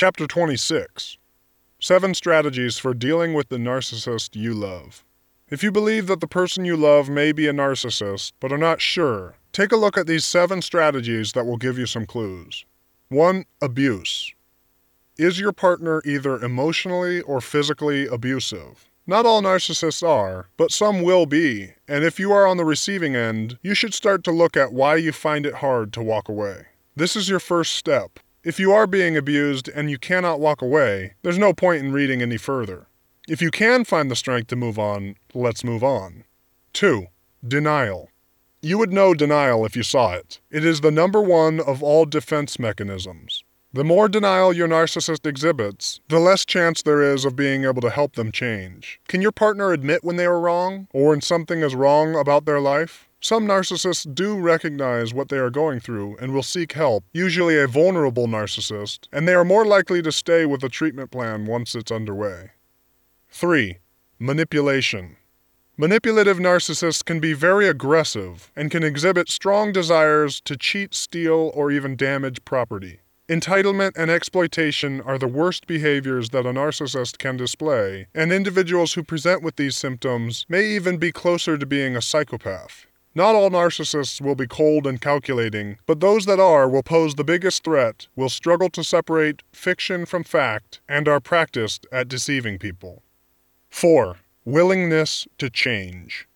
Chapter 26 Seven Strategies for Dealing with the Narcissist You Love. If you believe that the person you love may be a narcissist, but are not sure, take a look at these seven strategies that will give you some clues. 1. Abuse. Is your partner either emotionally or physically abusive? Not all narcissists are, but some will be, and if you are on the receiving end, you should start to look at why you find it hard to walk away. This is your first step. If you are being abused and you cannot walk away, there's no point in reading any further. If you can find the strength to move on, let's move on. 2. Denial. You would know denial if you saw it. It is the number one of all defense mechanisms. The more denial your narcissist exhibits, the less chance there is of being able to help them change. Can your partner admit when they are wrong, or when something is wrong about their life? Some narcissists do recognize what they are going through and will seek help, usually a vulnerable narcissist, and they are more likely to stay with the treatment plan once it's underway. 3. Manipulation. Manipulative narcissists can be very aggressive and can exhibit strong desires to cheat, steal, or even damage property. Entitlement and exploitation are the worst behaviors that a narcissist can display, and individuals who present with these symptoms may even be closer to being a psychopath. Not all narcissists will be cold and calculating, but those that are will pose the biggest threat, will struggle to separate fiction from fact, and are practiced at deceiving people. 4. Willingness to change.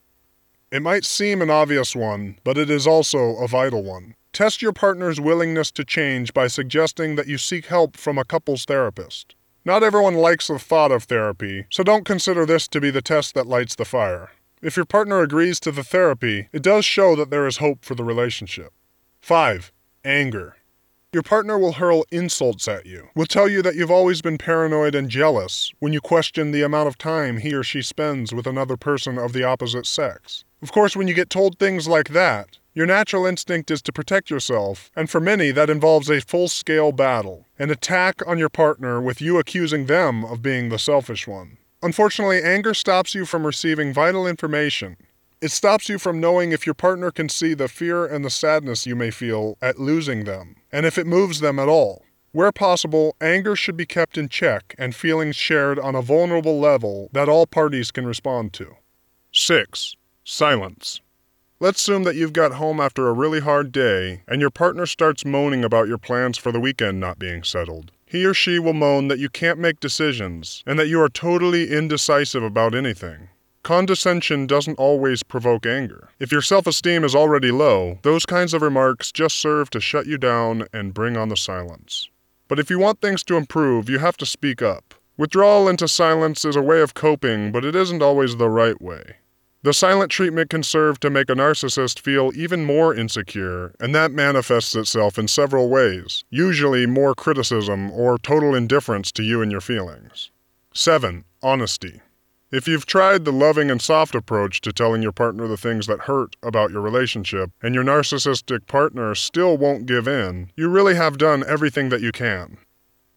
It might seem an obvious one, but it is also a vital one. Test your partner's willingness to change by suggesting that you seek help from a couples therapist. Not everyone likes the thought of therapy, so don't consider this to be the test that lights the fire. If your partner agrees to the therapy, it does show that there is hope for the relationship. 5. Anger. Your partner will hurl insults at you, will tell you that you've always been paranoid and jealous when you question the amount of time he or she spends with another person of the opposite sex. Of course, when you get told things like that, your natural instinct is to protect yourself, and for many, that involves a full scale battle, an attack on your partner with you accusing them of being the selfish one. Unfortunately, anger stops you from receiving vital information, it stops you from knowing if your partner can see the fear and the sadness you may feel at losing them, and if it moves them at all. Where possible, anger should be kept in check and feelings shared on a vulnerable level that all parties can respond to. 6. Silence. Let's assume that you've got home after a really hard day and your partner starts moaning about your plans for the weekend not being settled. He or she will moan that you can't make decisions and that you are totally indecisive about anything. Condescension doesn't always provoke anger. If your self esteem is already low, those kinds of remarks just serve to shut you down and bring on the silence. But if you want things to improve, you have to speak up. Withdrawal into silence is a way of coping, but it isn't always the right way. The silent treatment can serve to make a narcissist feel even more insecure, and that manifests itself in several ways, usually more criticism or total indifference to you and your feelings. 7. Honesty. If you've tried the loving and soft approach to telling your partner the things that hurt about your relationship, and your narcissistic partner still won't give in, you really have done everything that you can.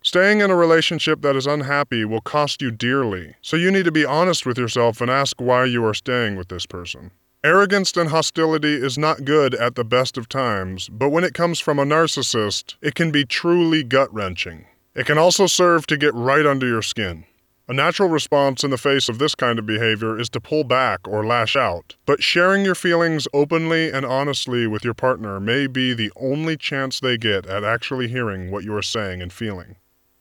Staying in a relationship that is unhappy will cost you dearly, so you need to be honest with yourself and ask why you are staying with this person. Arrogance and hostility is not good at the best of times, but when it comes from a narcissist, it can be truly gut wrenching. It can also serve to get right under your skin. A natural response in the face of this kind of behavior is to pull back or lash out, but sharing your feelings openly and honestly with your partner may be the only chance they get at actually hearing what you are saying and feeling.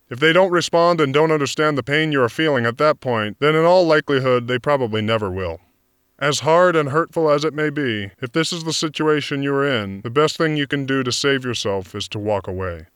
If they don't respond and don't understand the pain you are feeling at that point, then in all likelihood they probably never will. As hard and hurtful as it may be, if this is the situation you are in, the best thing you can do to save yourself is to walk away.